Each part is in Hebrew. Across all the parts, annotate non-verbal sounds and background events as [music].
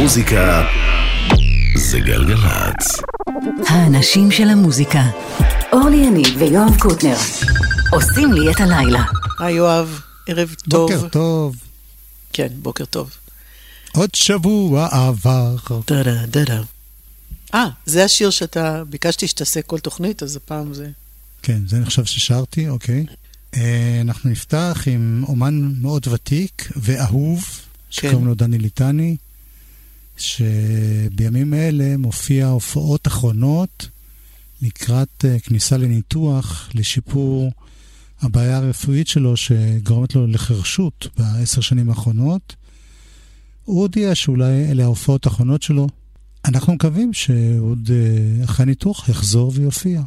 המוזיקה זה גלגלצ. האנשים של המוזיקה. אורלי יניב ויואב קוטנר עושים לי את הלילה. היי יואב, ערב טוב. בוקר טוב. כן, בוקר טוב. עוד שבוע עבר. דה דה דה. אה, זה השיר שאתה, ביקשתי שתעשה כל תוכנית, אז הפעם זה... כן, זה אני חושב ששרתי, אוקיי. אה, אנחנו נפתח עם אומן מאוד ותיק ואהוב, שקוראים לו דני ליטני, שבימים אלה מופיע הופעות אחרונות לקראת אה, כניסה לניתוח, לשיפור הבעיה הרפואית שלו שגורמת לו לחרשות בעשר שנים האחרונות. הוא הודיע שאולי אלה ההופעות האחרונות שלו. אנחנו מקווים שעוד אה, אחרי הניתוח יחזור ויופיע.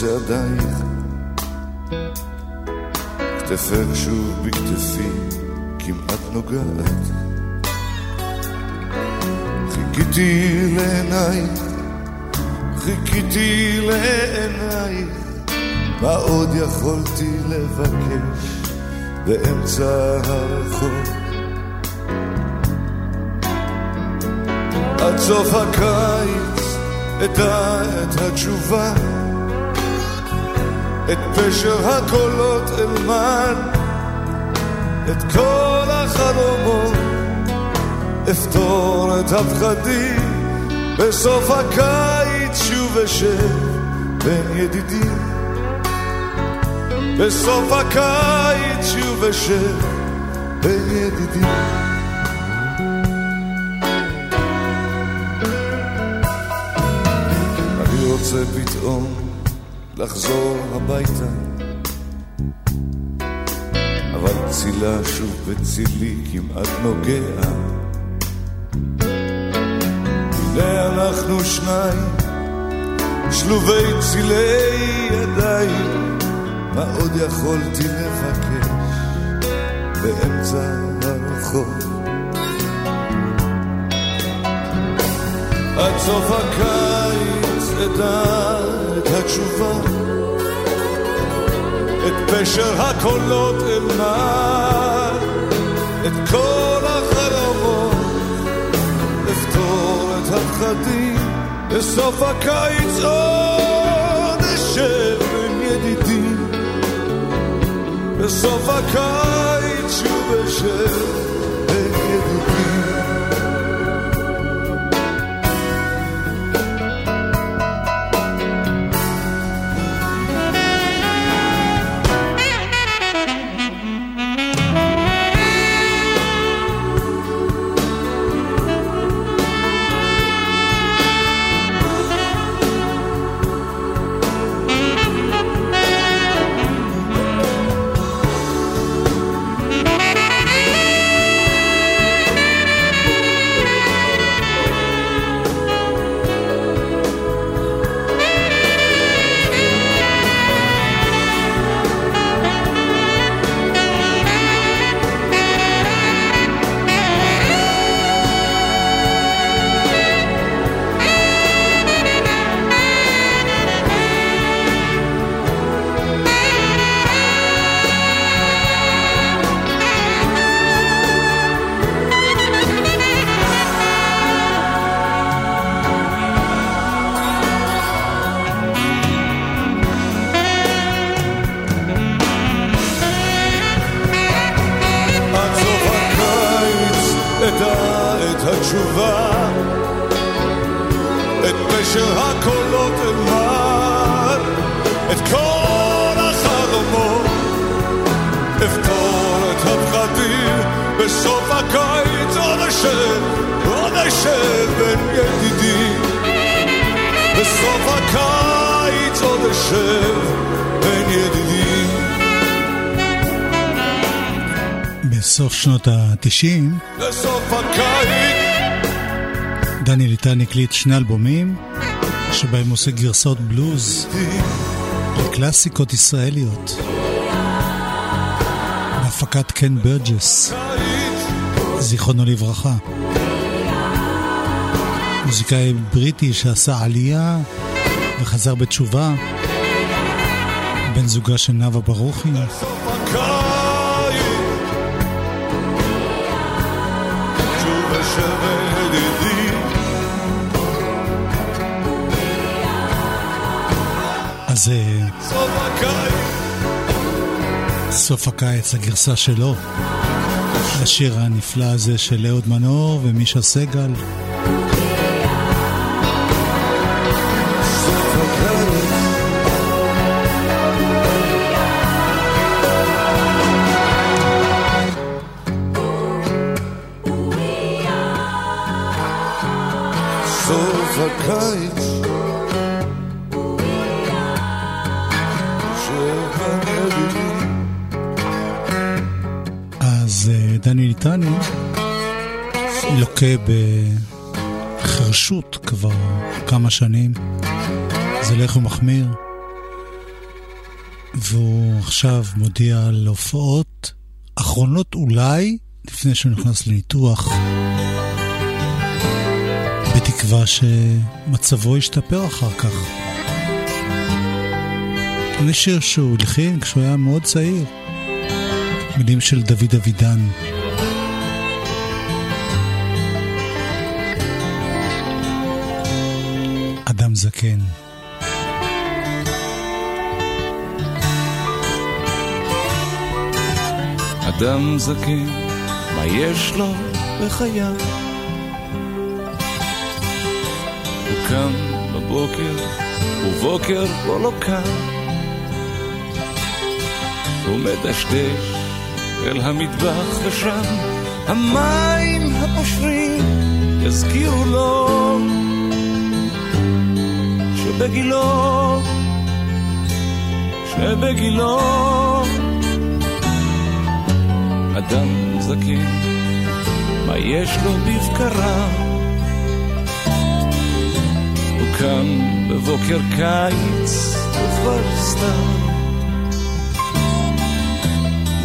צעדייך, כתפך שוב בכתפי כמעט נוגעת. חיכיתי לעינייך, חיכיתי לעינייך, מה עוד יכולתי לבקש באמצע הרחוב? עד סוף הקיץ אדע את התשובה, את פשר הקולות אלמד, את כל החלומות, אפתור את הפחדים, בסוף הקיץ שוב אשב בין ידידים. בסוף הקיץ שוב אשב בין ידידים. רוצה פתאום לחזור הביתה. אבל צילה שוב בצילי כמעט נוגע. הנה אנחנו שניים שלובי צילי ידיים. מה עוד יכולתי לבקש באמצע הרחוב? עד סוף הקיץ אדע את התשובה, את פשר הקולות אלמד, את כל החלומות, אפתור את הפחדים, בסוף הקיץ עוד אשב בין ידידים, בסוף הקיץ שוב אשב הקליט שני אלבומים שבהם עושה גרסאות בלוז לקלאסיקות ישראליות. בהפקת קן ברג'ס, זיכרונו לברכה. מוזיקאי בריטי שעשה עלייה וחזר בתשובה, בן זוגה של נאוה ברוכי. אז סוף הקיץ, הגרסה שלו, לשיר הנפלא הזה של אהוד מנור ומישה סגל. שנים. זה הולך ומחמיר. והוא עכשיו מודיע על הופעות אחרונות אולי, לפני שהוא נכנס לניתוח, בתקווה שמצבו ישתפר אחר כך. אני שיר שהוא הלחין כשהוא היה מאוד צעיר. מילים של דוד אבידן. אדם זקן. אדם זקן, מה יש לו בחייו? הוא קם בבוקר, ובוקר בו לא קם. הוא מדשדש אל המטבח ושם המים הפושרים יזכירו לו שבגילו, שבגילו. אדם זקן, מה יש לו בבקרה? הוא קם בבוקר קיץ וכבר סתם.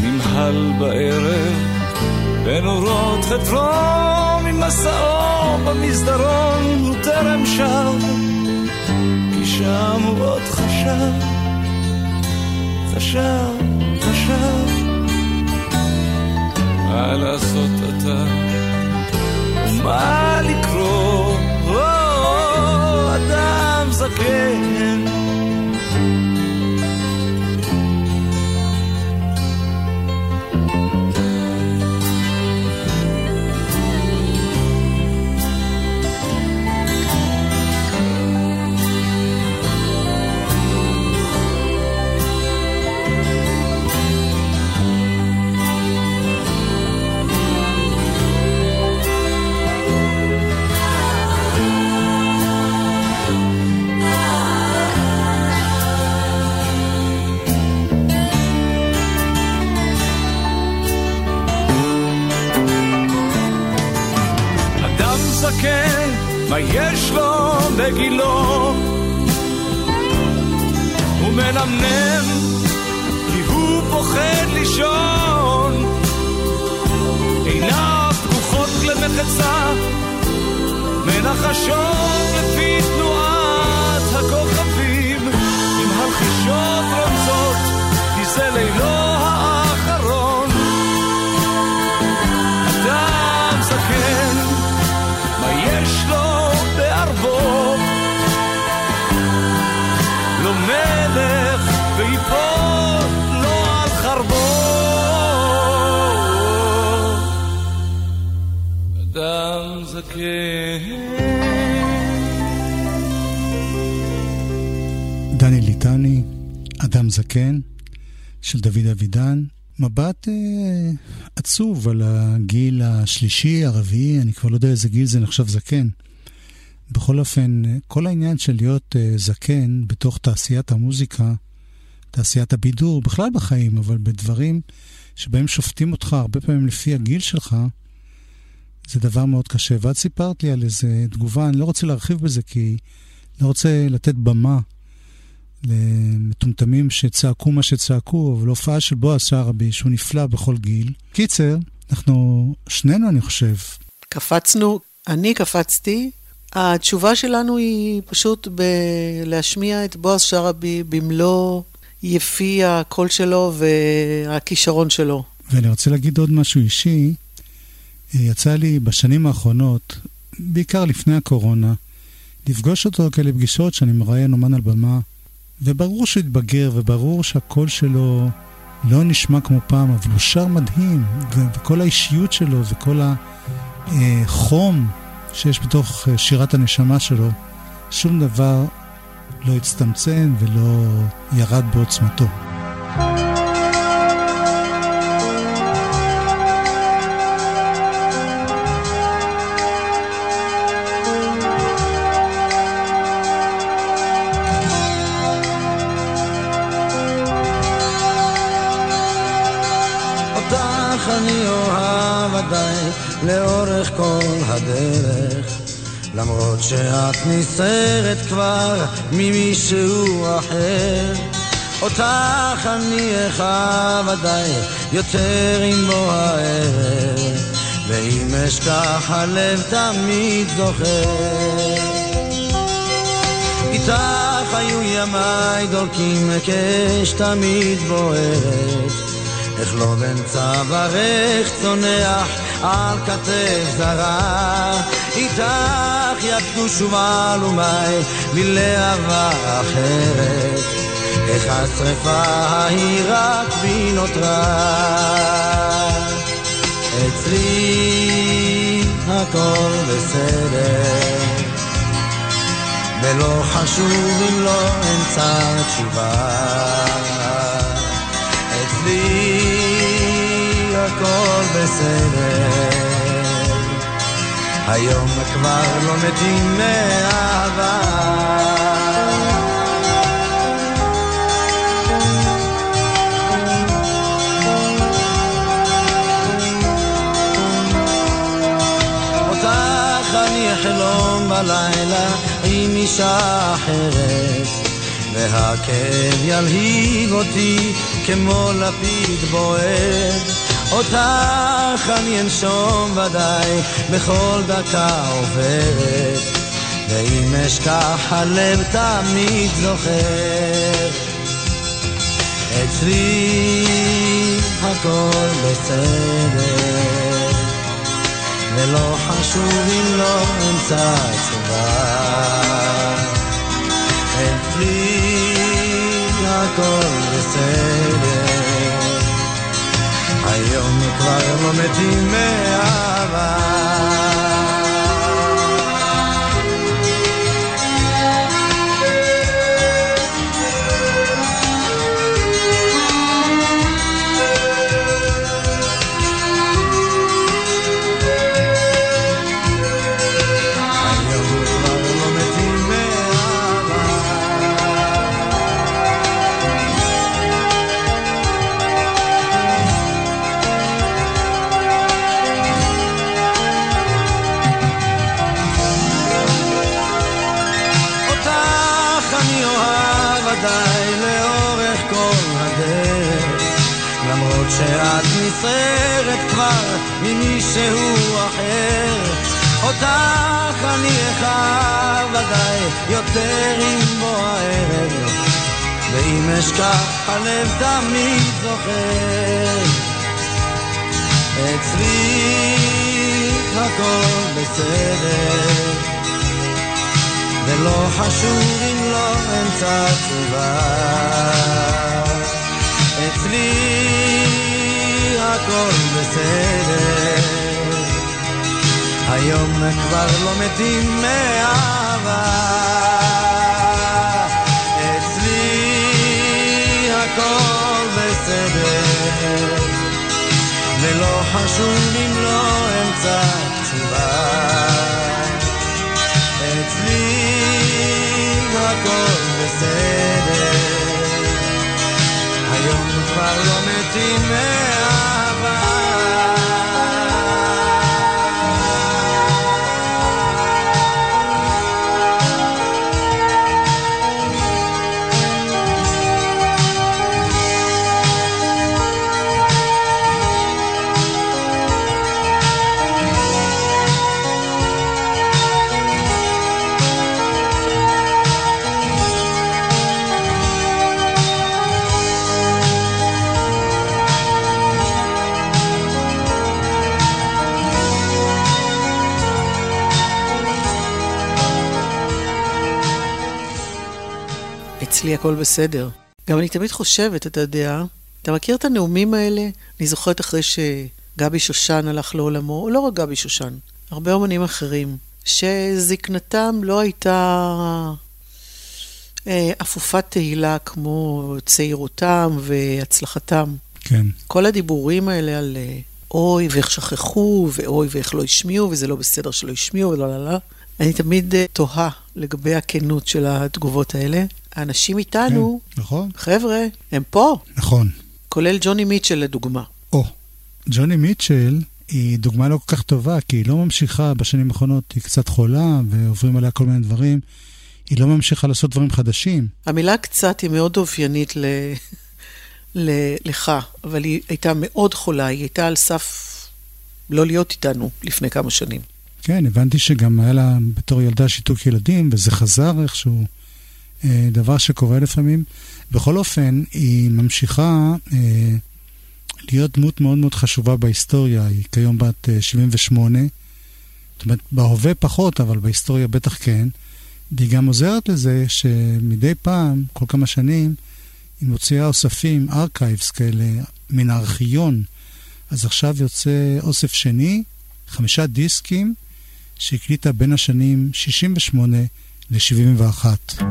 נמהל בערב בנורות חתרו ממסעו במסדרון הוא טרם שב שם הוא עוד חשב חשב חשב. מה לעשות אתה? ומה לקרוא? אדם זקן יש לו בגילו. הוא מנמנם כי הוא פוחד לישון. עיניו פקוחות למחצה, מנחשות דני ליטני, אדם זקן, של דוד אבידן. מבט אה, עצוב על הגיל השלישי, הרביעי, אני כבר לא יודע איזה גיל זה נחשב זקן. בכל אופן, כל העניין של להיות אה, זקן בתוך תעשיית המוזיקה, תעשיית הבידור, בכלל בחיים, אבל בדברים שבהם שופטים אותך הרבה פעמים לפי הגיל שלך, זה דבר מאוד קשה. ואת סיפרת לי על איזה תגובה, אני לא רוצה להרחיב בזה כי לא רוצה לתת במה למטומטמים שצעקו מה שצעקו, אבל הופעה של בועז שערבי, שהוא נפלא בכל גיל. קיצר, אנחנו, שנינו אני חושב. קפצנו, אני קפצתי. התשובה שלנו היא פשוט בלהשמיע את בועז שרעבי במלוא יפי הקול שלו והכישרון שלו. ואני רוצה להגיד עוד משהו אישי. יצא לי בשנים האחרונות, בעיקר לפני הקורונה, לפגוש אותו כאלה פגישות שאני מראיין אומן על במה, וברור שהוא התבגר, וברור שהקול שלו לא נשמע כמו פעם, אבל הוא שר מדהים, וכל האישיות שלו וכל החום שיש בתוך שירת הנשמה שלו, שום דבר לא הצטמצם ולא ירד בעוצמתו. הדרך. למרות שאת נסערת כבר ממישהו אחר. אותך אני אחב עדיין יותר עם בוא הערב. ואם אשכח הלב תמיד זוכר. איתך היו ימיי דולקים אש תמיד בוערת איך לא בין צווארך צונח על כתף זרה איתך יצאו שוב עלומי מלהבה אחרת. איך השרפה ההיא רק בי נותרה אצלי הכל בסדר. ולא חשוב אם לא אמצא תשובה. אצלי הכל בסדר. היום כבר לא מתים מאהבה. אותך אני אחלום בלילה עם אישה אחרת והכאב ילהיג אותי כמו לפיד בוער אותך אני אנשום ודאי בכל דקה עוברת ואם אשכח הלב תמיד זוכר. אצלי הכל בסדר ולא חשוב אם לא אמצא תשובה. אצלי הכל בסדר היום כבר לא מתים מאהבה נסערת כבר ממישהו אחר. אותך אני אחב עדיין יותר עם בוא הערב ואם אשכח הלב תמיד זוכר. אצלי הכל בסדר ולא חשוב אם לא אמצא תשובה. אצלי הכל בסדר. היום כבר לא מתים מאהבה. אצלי הכל בסדר. ולא חשוב אם לא אמצא תשובה. אצלי הכל בסדר. היום כבר לא מתים מאהבה אצלי הכל בסדר. גם אני תמיד חושבת, אתה יודע, אתה מכיר את הנאומים האלה? אני זוכרת אחרי שגבי שושן הלך לעולמו, לא רק גבי שושן, הרבה אומנים אחרים, שזקנתם לא הייתה אה, אפופת תהילה כמו צעירותם והצלחתם. כן. כל הדיבורים האלה על אה, אוי ואיך שכחו, ואוי ואיך לא השמיעו, וזה לא בסדר שלא השמיעו, ולא לא לא. אני תמיד אה, תוהה לגבי הכנות של התגובות האלה. האנשים איתנו, כן, נכון. חבר'ה, הם פה, נכון. כולל ג'וני מיטשל לדוגמה. או, ג'וני מיטשל היא דוגמה לא כל כך טובה, כי היא לא ממשיכה בשנים האחרונות, היא קצת חולה ועוברים עליה כל מיני דברים. היא לא ממשיכה לעשות דברים חדשים. המילה קצת היא מאוד אופיינית ל... ל... לך, אבל היא הייתה מאוד חולה, היא הייתה על סף לא להיות איתנו לפני כמה שנים. כן, הבנתי שגם היה לה בתור ילדה שיתוק ילדים, וזה חזר איכשהו, דבר שקורה לפעמים. בכל אופן, היא ממשיכה אה, להיות דמות מאוד מאוד חשובה בהיסטוריה, היא כיום בת אה, 78, זאת אומרת, בהווה פחות, אבל בהיסטוריה בטח כן. והיא גם עוזרת לזה שמדי פעם, כל כמה שנים, היא מוציאה אוספים, ארכייבס כאלה, מן הארכיון. אז עכשיו יוצא אוסף שני, חמישה דיסקים, שהקליטה בין השנים 68 ל-71.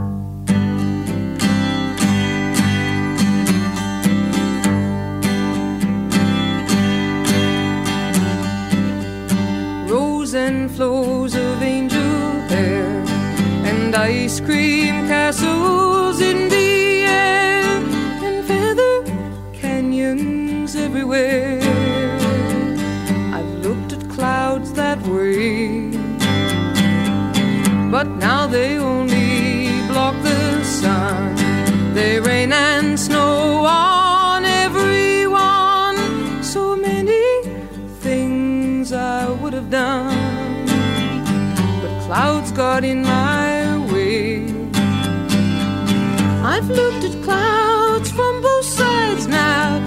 Rose and flows of angel hair and ice cream castles in the air and feather canyons everywhere. I've looked at clouds that way, but now they only block the sun. They rain and snow on everyone. So many things I would have done, clouds got in my way. I've looked at clouds from both sides now,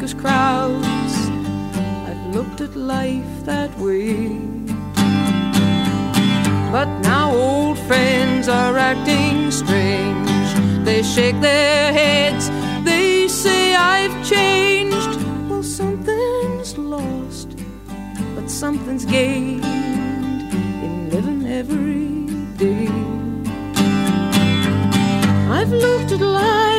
circus crowds. I've looked at life that way. But now old friends are acting strange. They shake their heads, they say I've changed. Well, something's lost, but something's gained in living every day. I've looked at life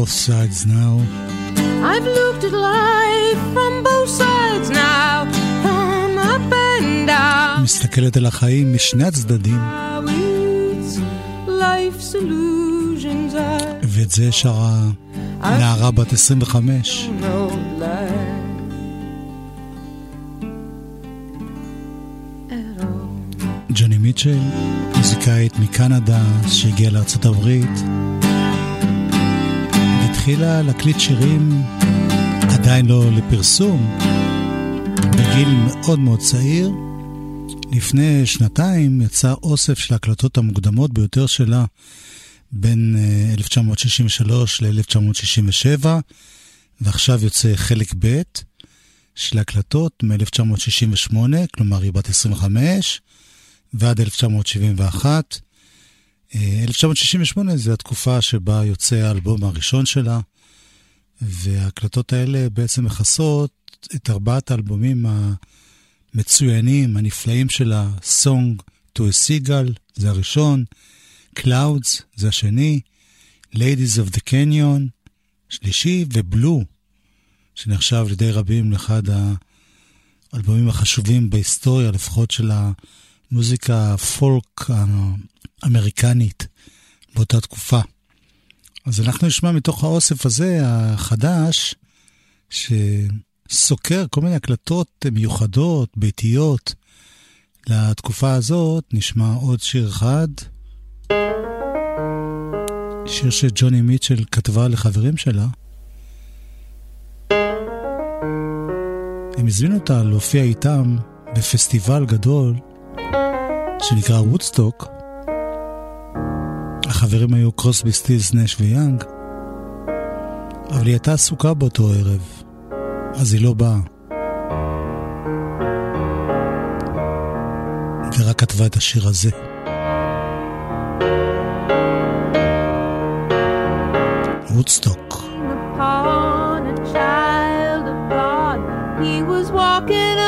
Both sides now. I've looked at life from both sides now, from up and down. מסתכלת על החיים משני הצדדים, ואת זה שרה נערה בת 25. no lie. At all. ג'וני מיטשל, מוזיקאית מקנדה שהגיעה לארצות הברית והתחילה להקליט שירים עדיין לא לפרסום, בגיל מאוד מאוד צעיר. לפני שנתיים יצא אוסף של ההקלטות המוקדמות ביותר שלה בין אה, 1963 ל-1967, ועכשיו יוצא חלק ב' של הקלטות מ-1968, כלומר היא בת 25, ועד 1971. אה, 1968 זה התקופה שבה יוצא האלבום הראשון שלה, וההקלטות האלה בעצם מכסות את ארבעת האלבומים המצוינים, הנפלאים שלה, Song to a Seagull, זה הראשון, Clouds, זה השני, Ladies of the Canyon, שלישי, ובלו, שנחשב על ידי רבים לאחד האלבומים החשובים בהיסטוריה, לפחות של המוזיקה הפולק האמריקנית באותה תקופה. אז אנחנו נשמע מתוך האוסף הזה, החדש, שסוקר כל מיני הקלטות מיוחדות, ביתיות. לתקופה הזאת נשמע עוד שיר אחד. שיר שג'וני מיטשל כתבה לחברים שלה. הם הזמינו אותה להופיע איתם בפסטיבל גדול שנקרא וודסטוק. החברים היו קרוסבי, סטילס, נש ויאנג, אבל היא הייתה עסוקה באותו ערב, אז היא לא באה. ורק כתבה את השיר הזה. וודסטוק. He was walking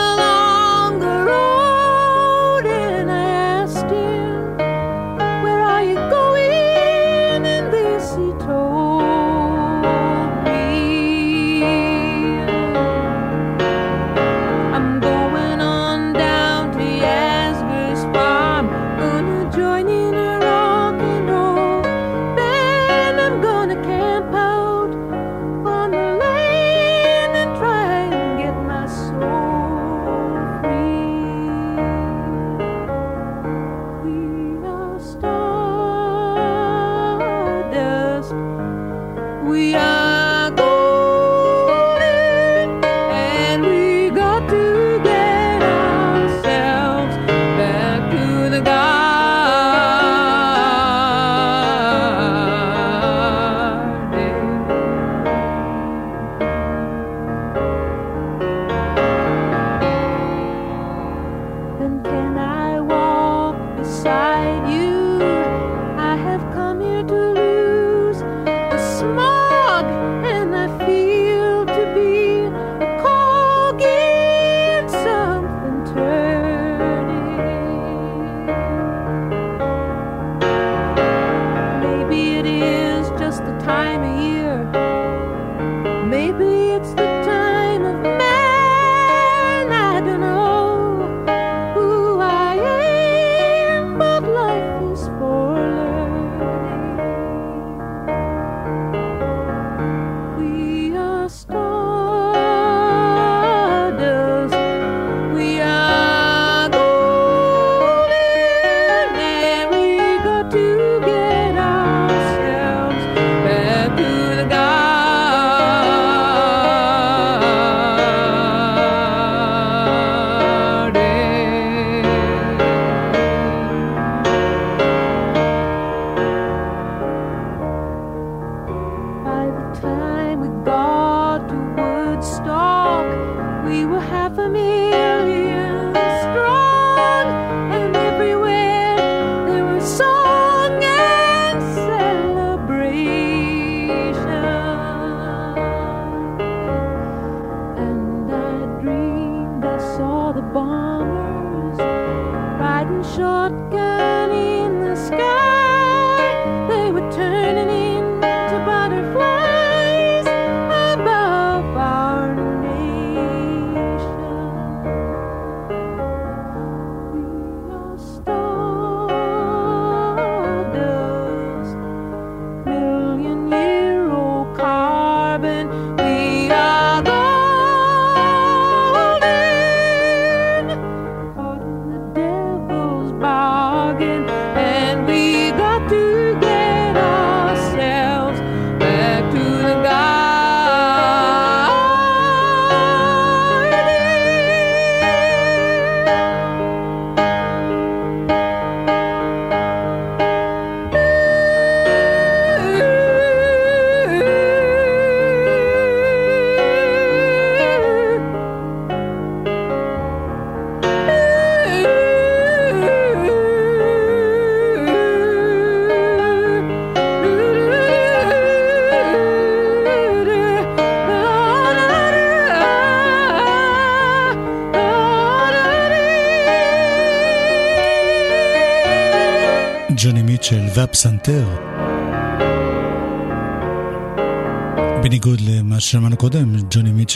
salvation.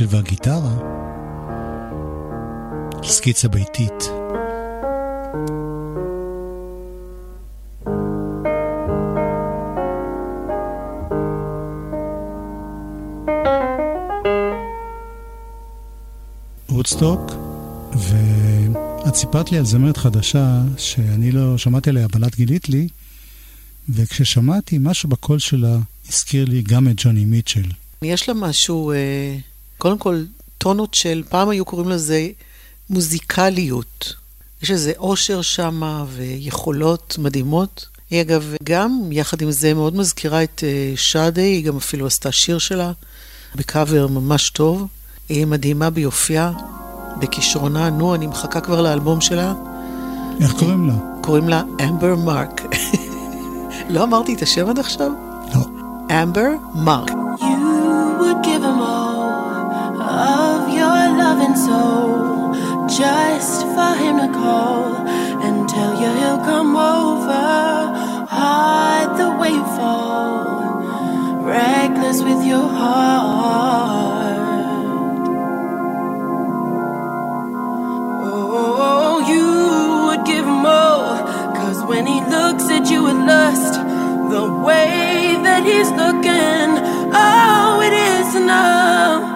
מיטשל והגיטרה. סקיצה ביתית. וודסטוק, ואת סיפרת לי על זמרת חדשה שאני לא שמעתי עליה, אבל את גילית לי, וכששמעתי, משהו בקול שלה הזכיר לי גם את ג'וני מיטשל. יש לה משהו, אה, קודם כל, טונות של, פעם היו קוראים לזה מוזיקליות. יש איזה אושר שמה ויכולות מדהימות. היא אגב גם, יחד עם זה, מאוד מזכירה את אה, שאדי, היא גם אפילו עשתה שיר שלה בקאבר ממש טוב. היא מדהימה ביופייה, בכישרונה. נו, אני מחכה כבר לאלבום שלה. איך קוראים לה? קוראים לה אמבר מרק. [laughs] לא אמרתי את השם עד עכשיו? לא. אמבר מרק. You would give your soul just for him to call and tell you he'll come over. Hide the way you fall, reckless with your heart. Oh, you would give him all, cause when he looks at you with lust, the way that he's looking, oh, it is enough.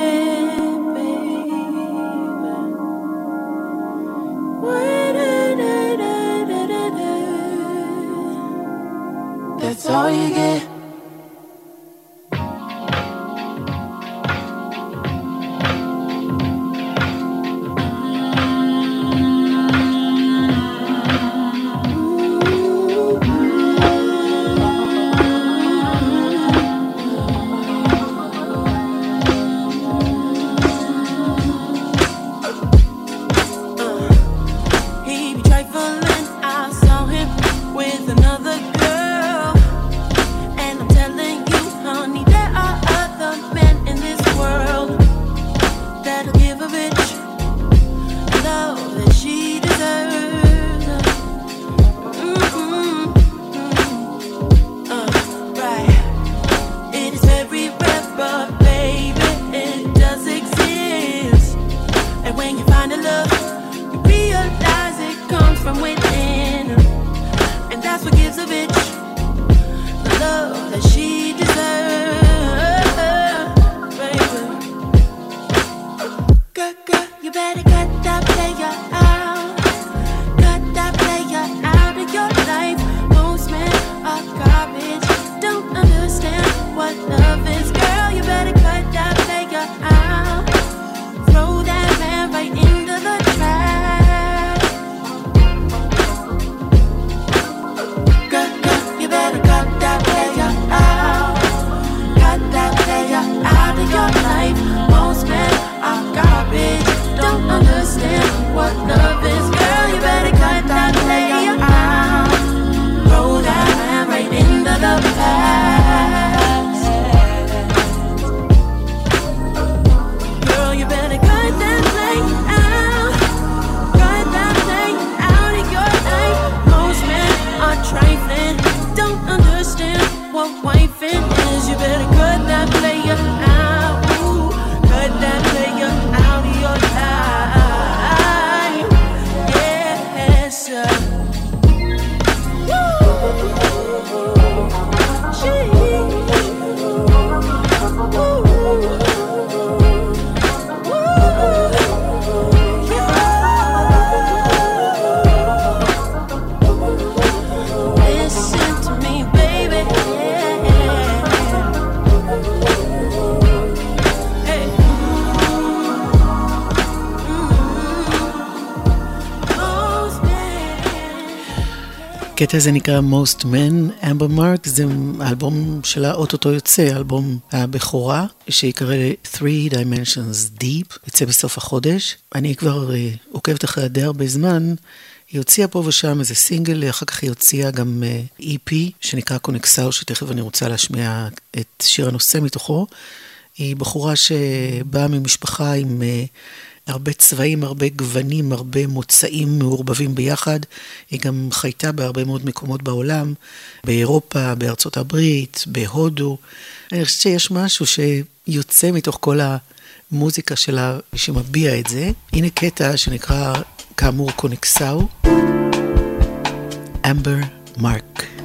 you הקטע הזה נקרא Most Men, אמבר מרק, זה האלבום שלה אוטוטו יוצא, אלבום הבכורה, שיקרא Three Dimensions Deep, יוצא בסוף החודש. אני כבר uh, עוקבת אחרי די הרבה זמן. היא הוציאה פה ושם איזה סינגל, אחר כך היא הוציאה גם uh, EP שנקרא קונקסאו, שתכף אני רוצה להשמיע את שיר הנושא מתוכו. היא בחורה שבאה ממשפחה עם... Uh, הרבה צבעים, הרבה גוונים, הרבה מוצאים מעורבבים ביחד. היא גם חייתה בהרבה מאוד מקומות בעולם, באירופה, בארצות הברית, בהודו. אני חושבת שיש משהו שיוצא מתוך כל המוזיקה שלה, שמביע את זה. הנה קטע שנקרא, כאמור, קונקסאו. אמבר מרק.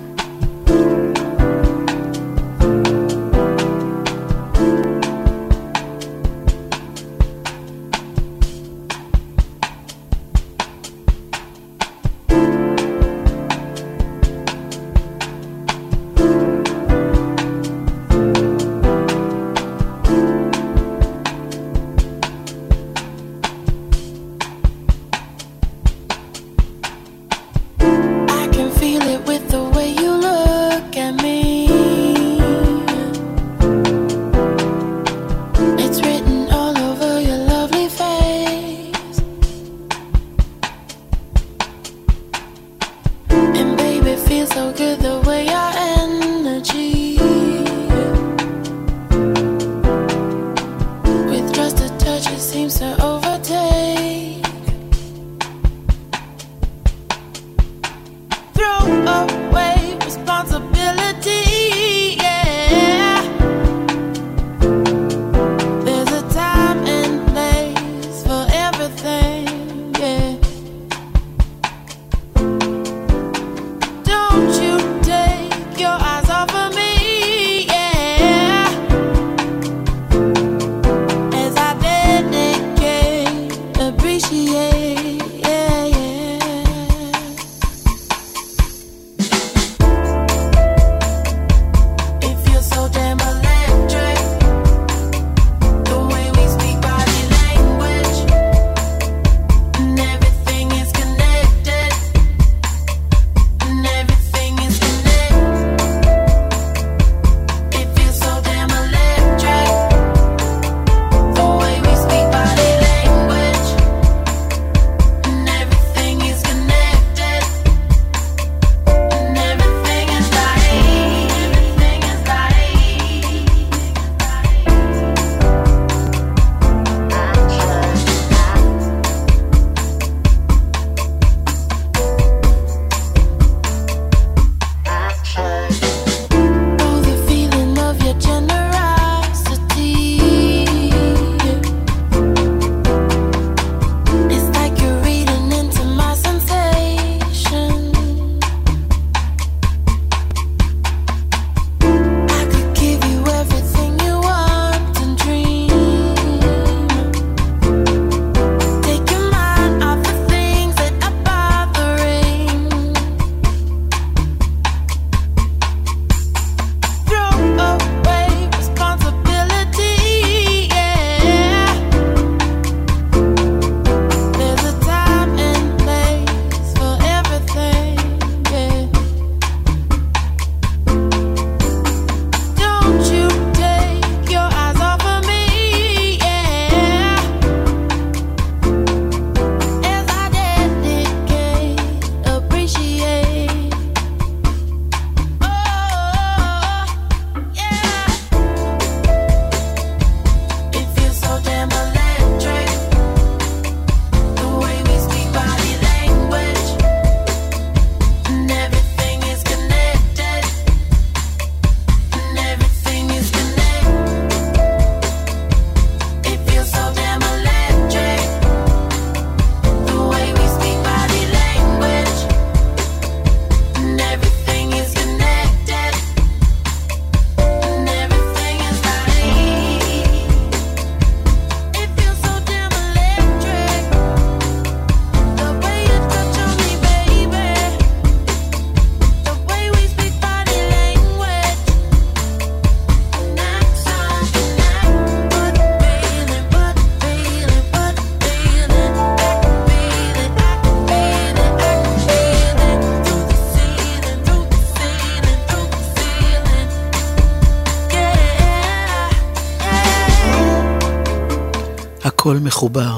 הכל מחובר,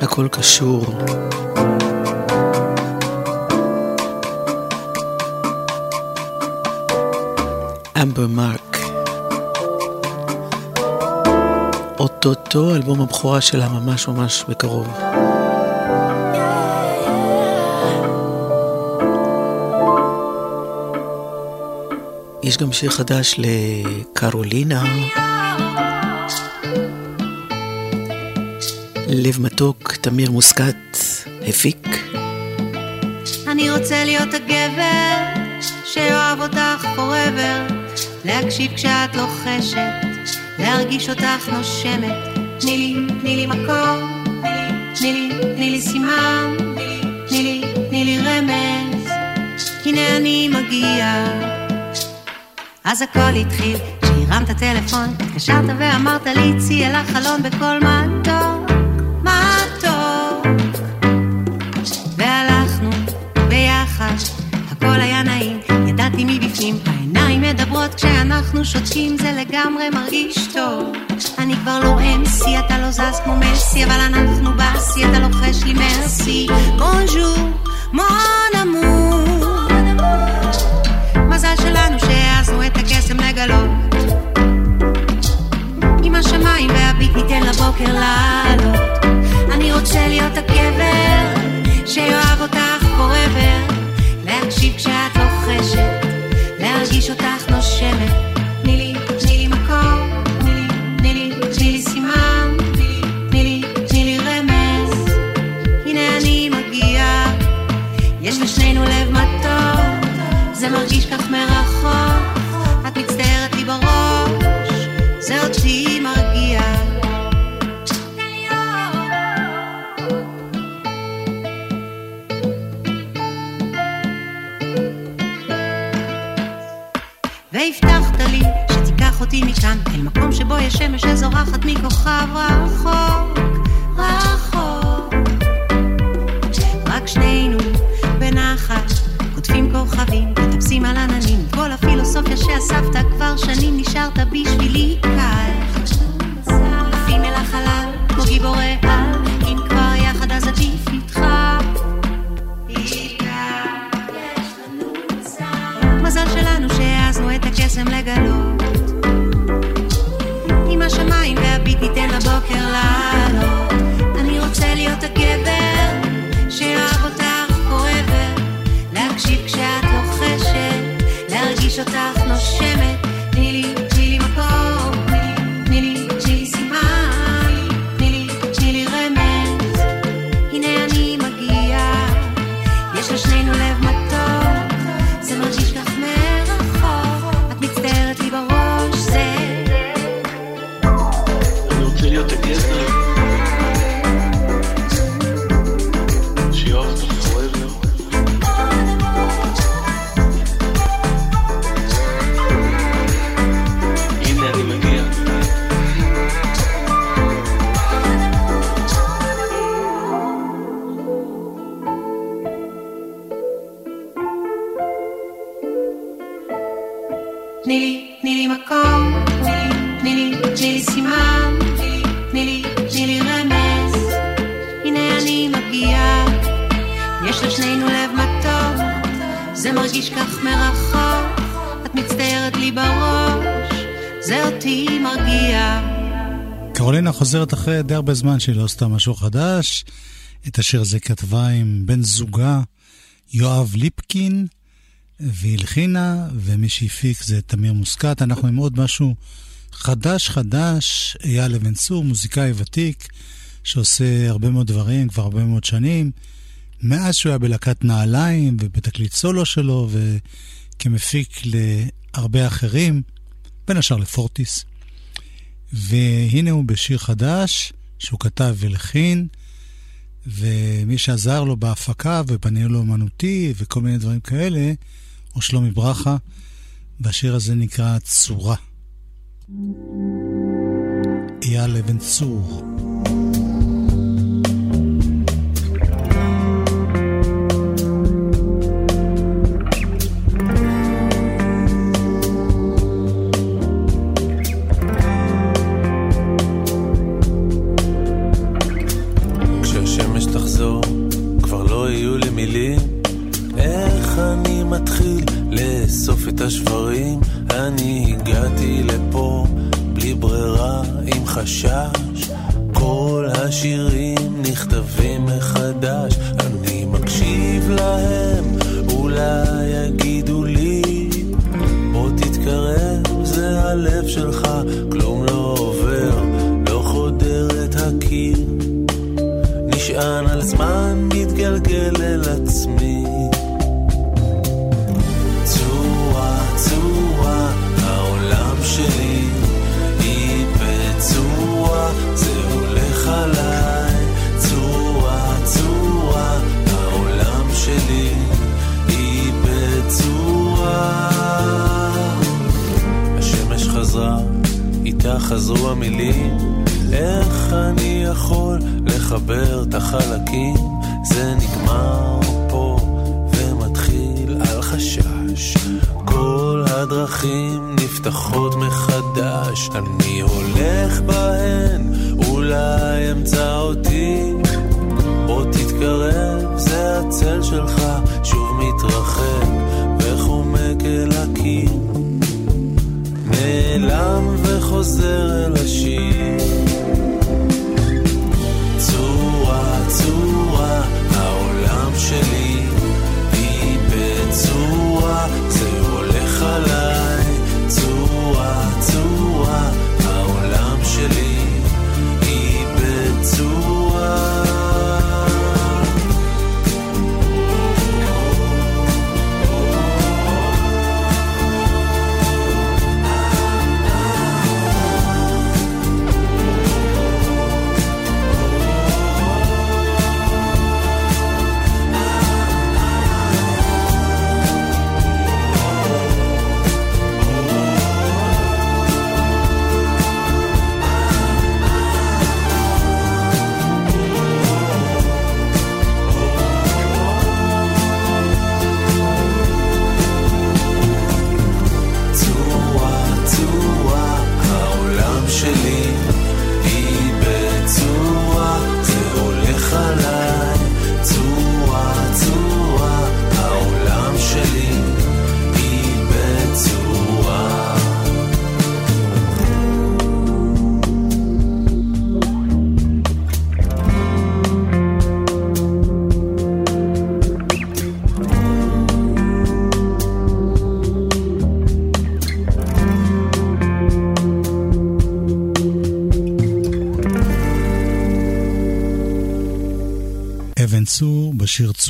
הכל קשור. אמבר מרק. אוטוטו אלבום הבכורה שלה ממש ממש בקרוב. יש גם שיר חדש לקרולינה. לב מתוק, תמיר מוסקת, הפיק. אני רוצה להיות הגבר שאוהב אותך forever, להקשיב כשאת לוחשת, להרגיש אותך נושמת. תני לי, תני לי מקום, תני לי, תני לי סימן, תני לי, תני לי רמז, הנה אני מגיע. אז הכל התחיל כשהרמת טלפון, התקשרת ואמרת לי, צאי אל החלון בקול מתוק, כשאנחנו שותקים, זה לגמרי מרגיש טוב. אני כבר לא MC, אתה לא זז כמו מסי, אבל אנחנו בשיא, אתה לוחש לי מרסי. בונז'ור, מון אמור. מזל שלנו שהעזנו את הקסם לגלות. עם השמיים והביט ניתן לבוקר לעלות. אני רוצה להיות הגבר שיאהב אותך forever, להקשיב כשאת לוחשת, להרגיש אותך נושמת. זה מרגיש כך מרחוק. את מצטערת לי בראש, זה אותי מרגיע. והבטחת לי שתיקח אותי מכאן אל מקום שבו יש שמש שזורחת מכוכב רחוק, רחוק. מטפסים על עננים, כל הפילוסופיה שאספת כבר שנים נשארת בשבילי קל. עפים אל החלל, כמו גיבורי על, אם כבר יחד אז עדיף איתך. מזל שלנו שהעזנו את הקסם לגלות. עם השמיים והביט ניתן לבוקר לעלות. די הרבה זמן שהיא לא עשתה משהו חדש. את השיר הזה כתבה עם בן זוגה יואב ליפקין, והיא הלחינה, ומי שהפיק זה תמיר מוסקת. אנחנו עם עוד משהו חדש חדש, אייל אבן צור, מוזיקאי ותיק, שעושה הרבה מאוד דברים כבר הרבה מאוד שנים. מאז שהוא היה בלהקת נעליים ובתקליט סולו שלו, וכמפיק להרבה אחרים, בין השאר לפורטיס. והנה הוא בשיר חדש שהוא כתב והלחין, ומי שעזר לו בהפקה ובניהול אומנותי וכל מיני דברים כאלה, הוא שלומי ברכה, והשיר הזה נקרא צורה. אייל אבן צור. חשש. כל השירים לחבר את החלקים? זה נגמר פה ומתחיל על חשש. כל הדרכים נפתחות מחדש, אני הולך בהן, אולי אמצא אותי. בוא תתקרב, זה הצל שלך, שוב מתרחק וחומק אל הקיר. נעלם וחוזר אל השיר.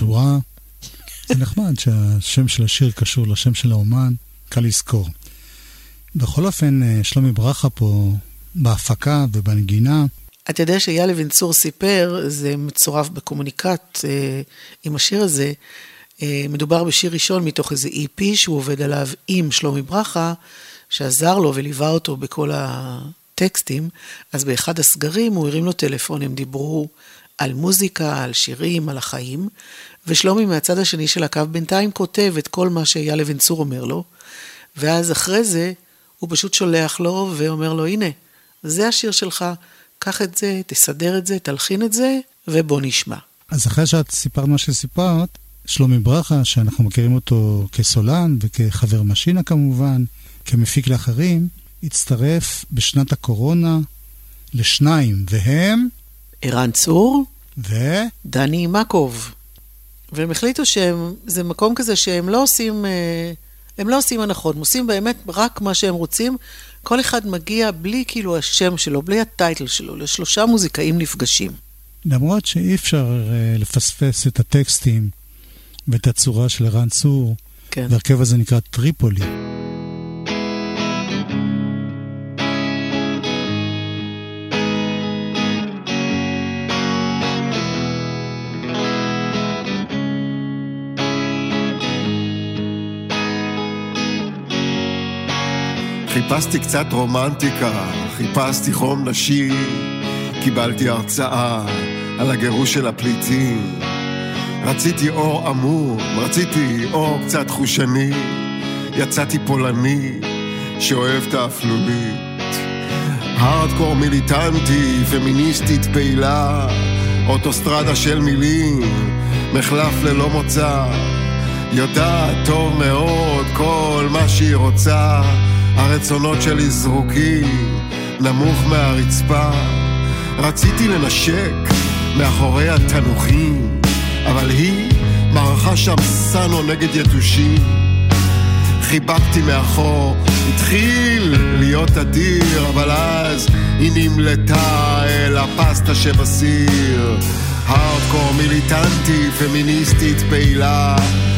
בשיר צורה. זה נחמד שהשם של השיר קשור לשם של האומן, קל לזכור. בכל אופן, אה, שלומי ברכה פה בהפקה ובנגינה. אתה יודע שאייל אבן צור סיפר, זה מצורף בקומוניקט אה, עם השיר הזה. אה, מדובר בשיר ראשון מתוך איזה EP שהוא עובד עליו עם שלומי ברכה, שעזר לו וליווה אותו בכל הטקסטים. אז באחד הסגרים הוא הרים לו טלפון, הם דיברו על מוזיקה, על שירים, על החיים, ושלומי מהצד השני של הקו בינתיים כותב את כל מה שאייל אבן צור אומר לו, ואז אחרי זה הוא פשוט שולח לו ואומר לו, הנה, זה השיר שלך, קח את זה, תסדר את זה, תלחין את זה, ובוא נשמע. אז אחרי שאת סיפרת מה שסיפרת, שלומי ברכה, שאנחנו מכירים אותו כסולן וכחבר משינה כמובן, כמפיק לאחרים, הצטרף בשנת הקורונה לשניים, והם... ערן צור ו... דני מקוב. והם החליטו שזה מקום כזה שהם לא עושים, אה, הם לא עושים הנחות, הם עושים באמת רק מה שהם רוצים. כל אחד מגיע בלי כאילו השם שלו, בלי הטייטל שלו, לשלושה מוזיקאים נפגשים. למרות שאי אפשר uh, לפספס את הטקסטים ואת הצורה של ערן צור, כן. והרכב הזה נקרא טריפולי. חיפשתי קצת רומנטיקה, חיפשתי חום נשי, קיבלתי הרצאה על הגירוש של הפליטים. רציתי אור עמום, רציתי אור קצת חושני, יצאתי פולני שאוהב את האפלולית. הארדקור מיליטנטי, פמיניסטית פעילה, אוטוסטרדה של מילים, מחלף ללא מוצא, יודעת טוב מאוד כל מה שהיא רוצה, הרצונות שלי זרוקים נמוך מהרצפה. רציתי לנשק מאחורי התנוכים, אבל היא מערכה שם סנו נגד יתושים. חיבקתי מאחור, התחיל להיות אדיר, אבל אז היא נמלטה אל הפסטה שבסיר. הארדקור מיליטנטי, פמיניסטית פעילה,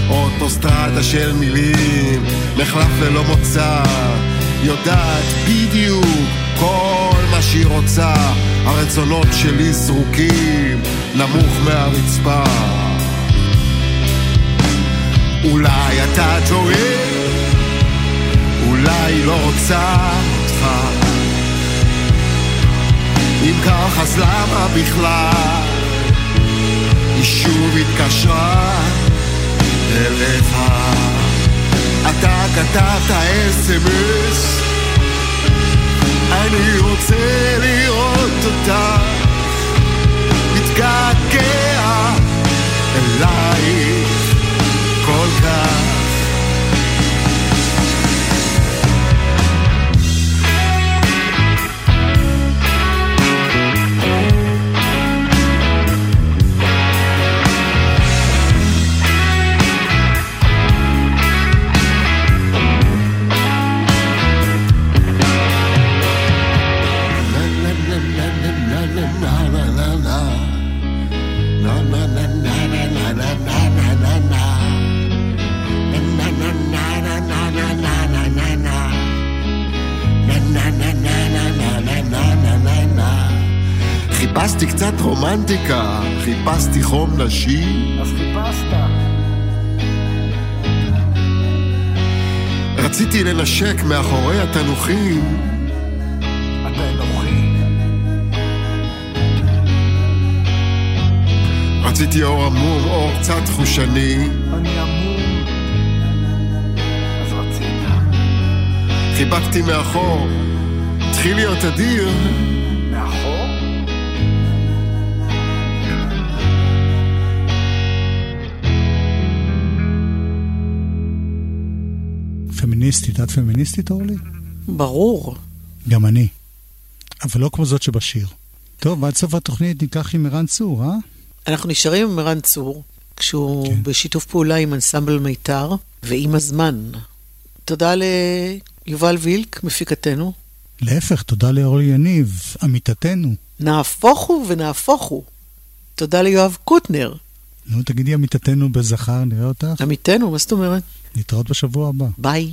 אוטוסטרדה של מילים, מחלף ללא מוצא, יודעת בדיוק כל מה שהיא רוצה, הרצונות שלי זרוקים נמוך מהרצפה. אולי אתה טועה, אולי לא רוצה אותך. אם כך אז למה בכלל היא שוב התקשרה אליך? אתה כתבת אס.אם.אס אני רוצה לראות אותה מתגעגע חיפשתי קצת רומנטיקה, חיפשתי חום נשי. אז חיפשת. רציתי לנשק מאחורי התנוחים. אתה אנוכי. רציתי אור עמום, אור קצת חושני. אני עמום. אז רצית. חיבקתי מאחור, התחיל להיות אדיר. פמיניסטית, את פמיניסטית, אורלי? ברור. גם אני. אבל לא כמו זאת שבשיר. טוב, עד סוף התוכנית ניקח עם ערן צור, אה? אנחנו נשארים עם ערן צור, כשהוא כן. בשיתוף פעולה עם אנסמבל מיתר ועם הזמן. תודה ליובל וילק, מפיקתנו. להפך, תודה לאורלי יניב, עמיתתנו. נהפוך הוא ונהפוך הוא. תודה ליואב קוטנר. נו, תגידי עמיתתנו בזכר, נראה אותך. עמיתנו, מה זאת אומרת? נתראות בשבוע הבא. ביי.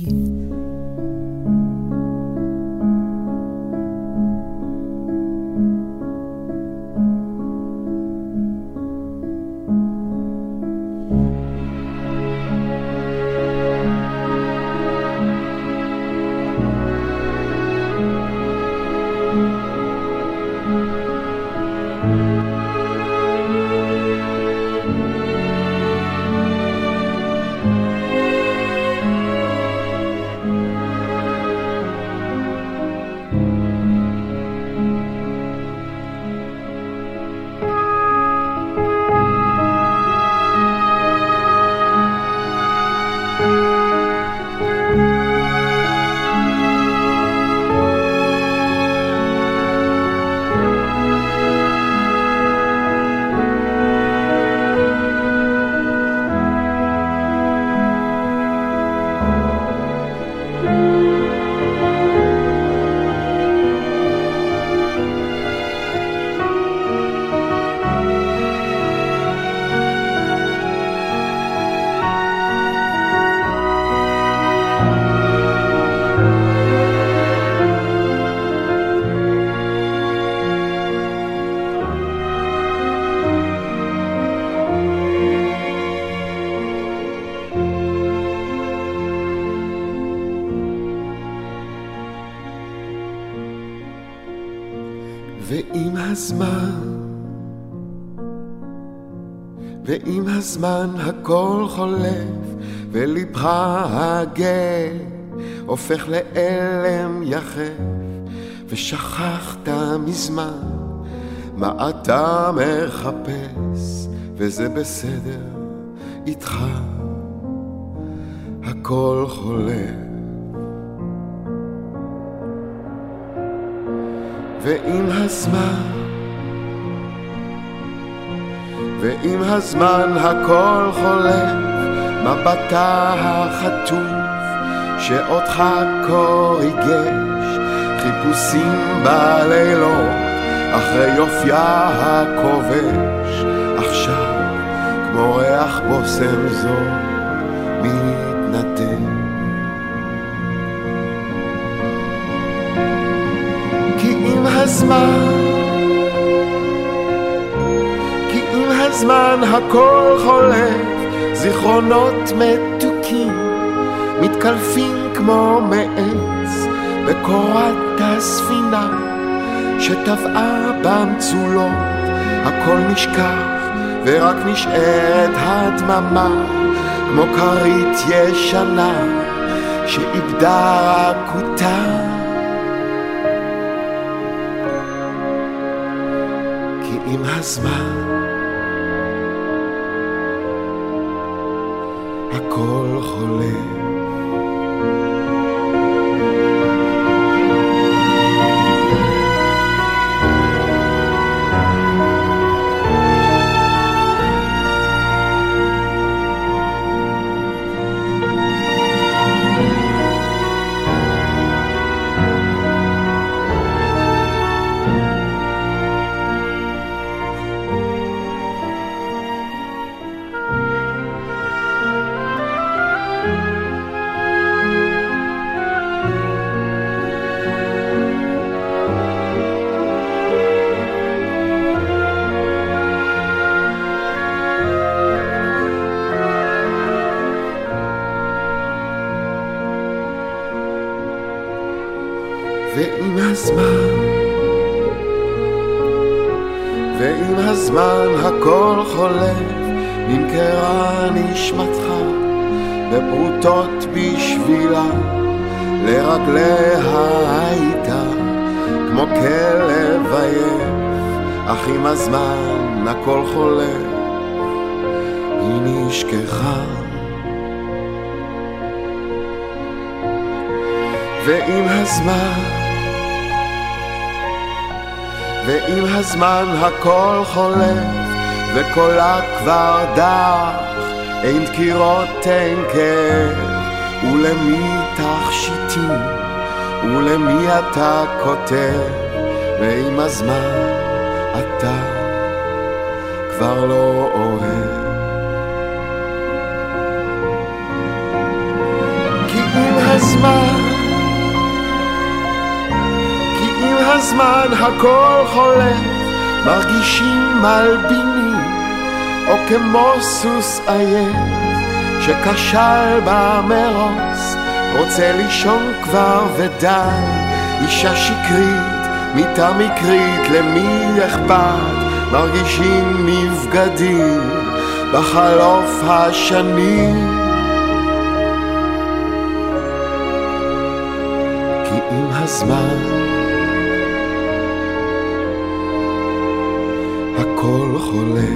הכל חולף, ולבך הגה הופך לאלם יחף, ושכחת מזמן מה אתה מחפש, וזה בסדר איתך, הכל חולף. ועם הזמן ועם הזמן הכל חולף, מבטה החטוף שאותך כה ריגש, חיפושים בלילות אחרי יופייה הכובש, עכשיו כמו ריח בושם זו מתנתק. כי עם הזמן, הזמן הכל חולף, זיכרונות מתוקים מתקלפים כמו מעץ בקורת הספינה שטבעה במצולות, הכל נשכח ורק נשארת הדממה כמו כרית ישנה שאיבדה רכותה. כי עם הזמן הכל חולה ועם הזמן הכל חולף נמכרה נשמתך בפרוטות בשבילה. לרגליה הייתה כמו כלב עייף אך עם הזמן הכל חולף היא נשכחה. ועם הזמן ועם הזמן הכל חולף, וקולה כבר דח, אין דקירות, אין כאב, ולמי תכשיטים, ולמי אתה כותב, ועם הזמן אתה כבר לא אוהב. הזמן הכל חולף, מרגישים מלבינים, או כמו סוס עייף, שכשל במרוץ, רוצה לישון כבר ודי, אישה שקרית, מיטה מקרית, למי אכפת, מרגישים נבגדים בחלוף השנים. כי עם הזמן הכל חולה